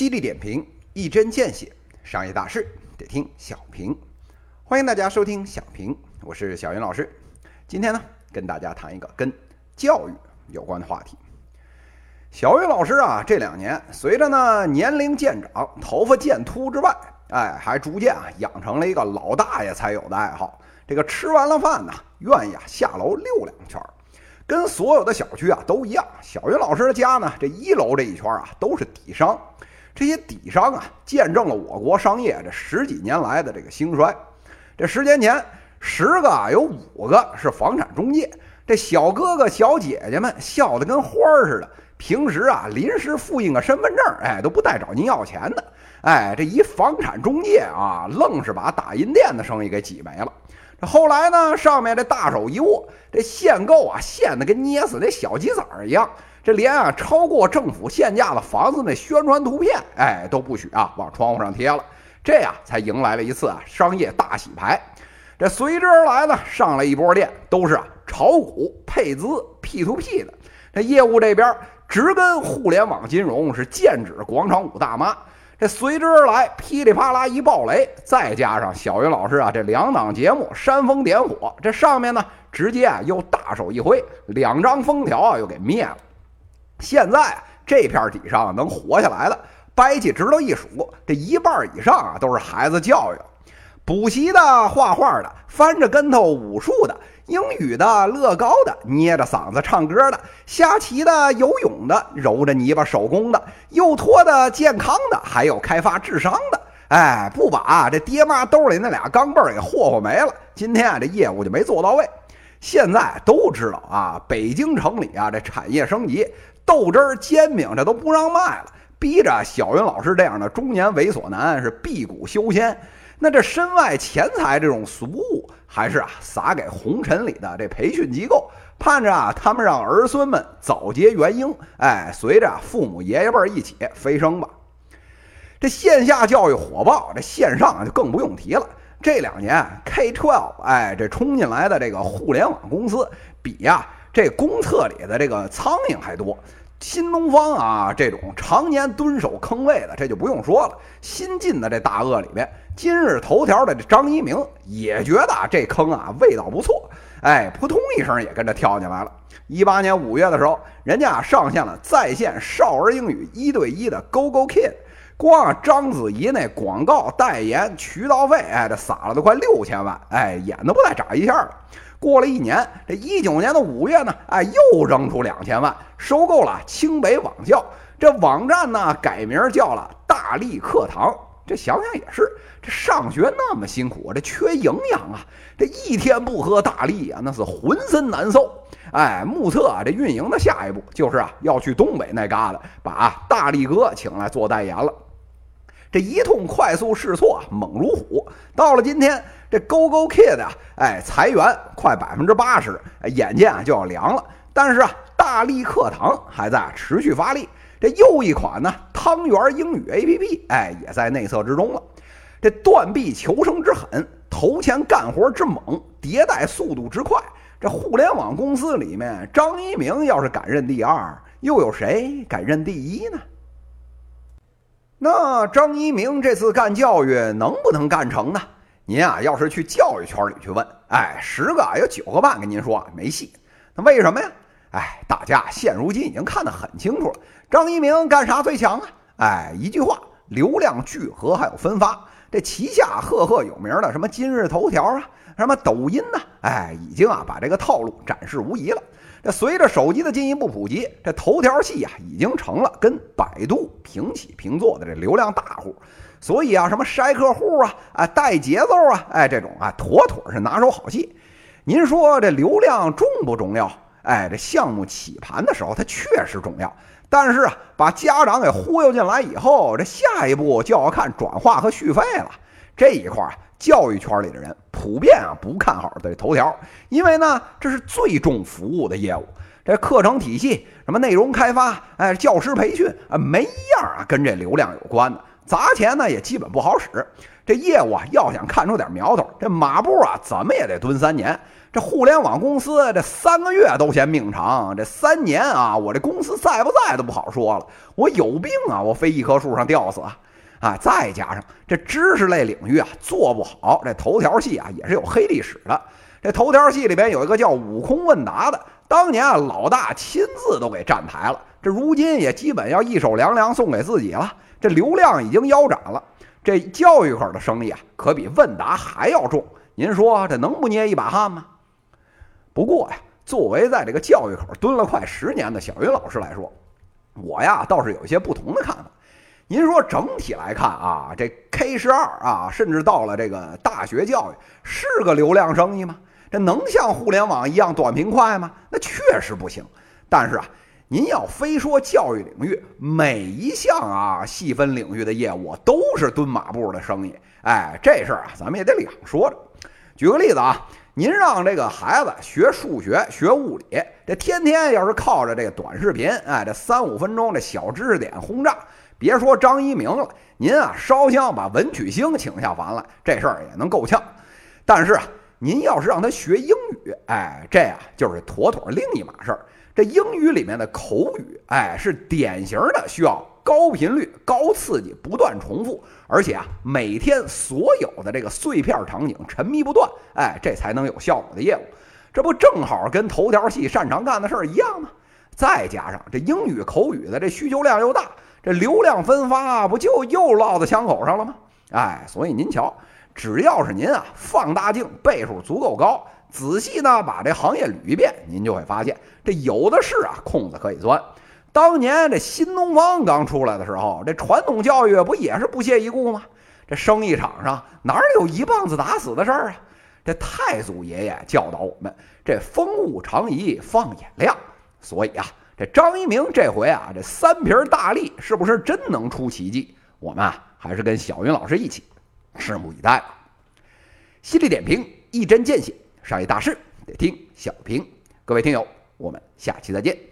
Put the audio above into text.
犀利点评，一针见血，商业大事得听小平。欢迎大家收听小平，我是小云老师。今天呢，跟大家谈一个跟教育有关的话题。小云老师啊，这两年随着呢年龄渐长，头发渐秃之外，哎，还逐渐啊养成了一个老大爷才有的爱好。这个吃完了饭呢，愿意啊下楼溜两圈儿。跟所有的小区啊都一样，小云老师的家呢，这一楼这一圈啊都是底商。这些底商啊，见证了我国商业这十几年来的这个兴衰。这十年前，十个啊有五个是房产中介，这小哥哥小姐姐们笑得跟花儿似的。平时啊，临时复印个身份证，哎，都不带找您要钱的。哎，这一房产中介啊，愣是把打印店的生意给挤没了。这后来呢，上面这大手一握，这限购啊，限得跟捏死那小鸡崽儿一样。这连啊超过政府限价的房子那宣传图片，哎，都不许啊往窗户上贴了。这样才迎来了一次啊商业大洗牌。这随之而来呢，上来一波店，都是啊炒股、配资、P to P 的。这业务这边直跟互联网金融是剑指广场舞大妈。这随之而来，噼里啪啦一爆雷，再加上小云老师啊，这两档节目煽风点火，这上面呢直接啊又大手一挥，两张封条啊又给灭了。现在这片底上能活下来的，掰起指头一数，这一半以上啊都是孩子教育，补习的、画画的、翻着跟头武术的。英语的、乐高的、捏着嗓子唱歌的、下棋的、游泳的、揉着泥巴手工的、又拖的、健康的，还有开发智商的。哎，不把这爹妈兜里那俩钢镚儿给霍霍没了，今天啊这业务就没做到位。现在都知道啊，北京城里啊这产业升级，豆汁儿、煎饼这都不让卖了，逼着小云老师这样的中年猥琐男是辟谷修仙。那这身外钱财这种俗物，还是啊撒给红尘里的这培训机构，盼着啊他们让儿孙们早结元婴，哎，随着父母爷爷辈一起飞升吧。这线下教育火爆，这线上就更不用提了。这两年 K12，哎，这冲进来的这个互联网公司，比呀这公厕里的这个苍蝇还多。新东方啊，这种常年蹲守坑位的，这就不用说了。新进的这大鳄里面，今日头条的这张一鸣也觉得啊这坑啊味道不错，哎，扑通一声也跟着跳进来了。一八年五月的时候，人家上线了在线少儿英语一对一的 Go Go Kid，光章子怡那广告代言渠道费，哎，这撒了都快六千万，哎，眼都不带眨一下的。过了一年，这一九年的五月呢，哎，又扔出两千万，收购了清北网教。这网站呢，改名叫了大力课堂。这想想也是，这上学那么辛苦，这缺营养啊，这一天不喝大力啊，那是浑身难受。哎，目测啊，这运营的下一步就是啊，要去东北那旮瘩，把大力哥请来做代言了。这一通快速试错，猛如虎。到了今天，这 Go Go Kid 啊，哎，裁员快百分之八十，眼见啊就要凉了。但是啊，大力课堂还在持续发力。这又一款呢，汤圆英语 APP，哎，也在内测之中了。这断臂求生之狠，投钱干活之猛，迭代速度之快。这互联网公司里面，张一鸣要是敢认第二，又有谁敢认第一呢？那张一鸣这次干教育能不能干成呢？您啊，要是去教育圈里去问，哎，十个有九个半跟您说没戏。那为什么呀？哎，大家现如今已经看得很清楚了，张一鸣干啥最强啊？哎，一句话，流量聚合还有分发。这旗下赫赫有名的什么今日头条啊，什么抖音呐，哎，已经啊把这个套路展示无疑了。这随着手机的进一步普及，这头条系啊已经成了跟百度平起平坐的这流量大户，所以啊，什么筛客户啊，啊带节奏啊，哎，这种啊妥妥是拿手好戏。您说这流量重不重要？哎，这项目起盘的时候它确实重要，但是啊，把家长给忽悠进来以后，这下一步就要看转化和续费了。这一块啊。教育圈里的人普遍啊不看好这头条，因为呢这是最重服务的业务，这课程体系、什么内容开发、哎教师培训啊，没一样啊跟这流量有关的，砸钱呢也基本不好使。这业务啊，要想看出点苗头，这马步啊，怎么也得蹲三年。这互联网公司这三个月都嫌命长，这三年啊，我这公司在不在都不好说了。我有病啊，我非一棵树上吊死啊！啊，再加上这知识类领域啊做不好，这头条系啊也是有黑历史的。这头条系里边有一个叫悟空问答的，当年啊老大亲自都给站台了，这如今也基本要一手凉凉送给自己了。这流量已经腰斩了，这教育口的生意啊可比问答还要重。您说这能不捏一把汗吗？不过呀，作为在这个教育口蹲了快十年的小云老师来说，我呀倒是有一些不同的看法。您说整体来看啊，这 K 十二啊，甚至到了这个大学教育，是个流量生意吗？这能像互联网一样短平快吗？那确实不行。但是啊，您要非说教育领域每一项啊细分领域的业务都是蹲马步的生意，哎，这事儿啊，咱们也得两说着。举个例子啊。您让这个孩子学数学、学物理，这天天要是靠着这个短视频，哎，这三五分钟这小知识点轰炸，别说张一鸣了，您啊烧香把文曲星请下凡来，这事儿也能够呛。但是啊，您要是让他学英语，哎，这啊就是妥妥另一码事儿。这英语里面的口语，哎，是典型的需要。高频率、高刺激、不断重复，而且啊，每天所有的这个碎片场景沉迷不断，哎，这才能有效果的业务。这不正好跟头条系擅长干的事儿一样吗？再加上这英语口语的这需求量又大，这流量分发不就又落在枪口上了吗？哎，所以您瞧，只要是您啊放大镜倍数足够高，仔细呢把这行业捋一遍，您就会发现，这有的是啊空子可以钻。当年这新东方刚出来的时候，这传统教育不也是不屑一顾吗？这生意场上哪有一棒子打死的事儿啊？这太祖爷爷教导我们，这风物长宜放眼量。所以啊，这张一鸣这回啊，这三瓶大力是不是真能出奇迹？我们啊，还是跟小云老师一起拭目以待吧。犀利点评，一针见血，商业大事得听小平。各位听友，我们下期再见。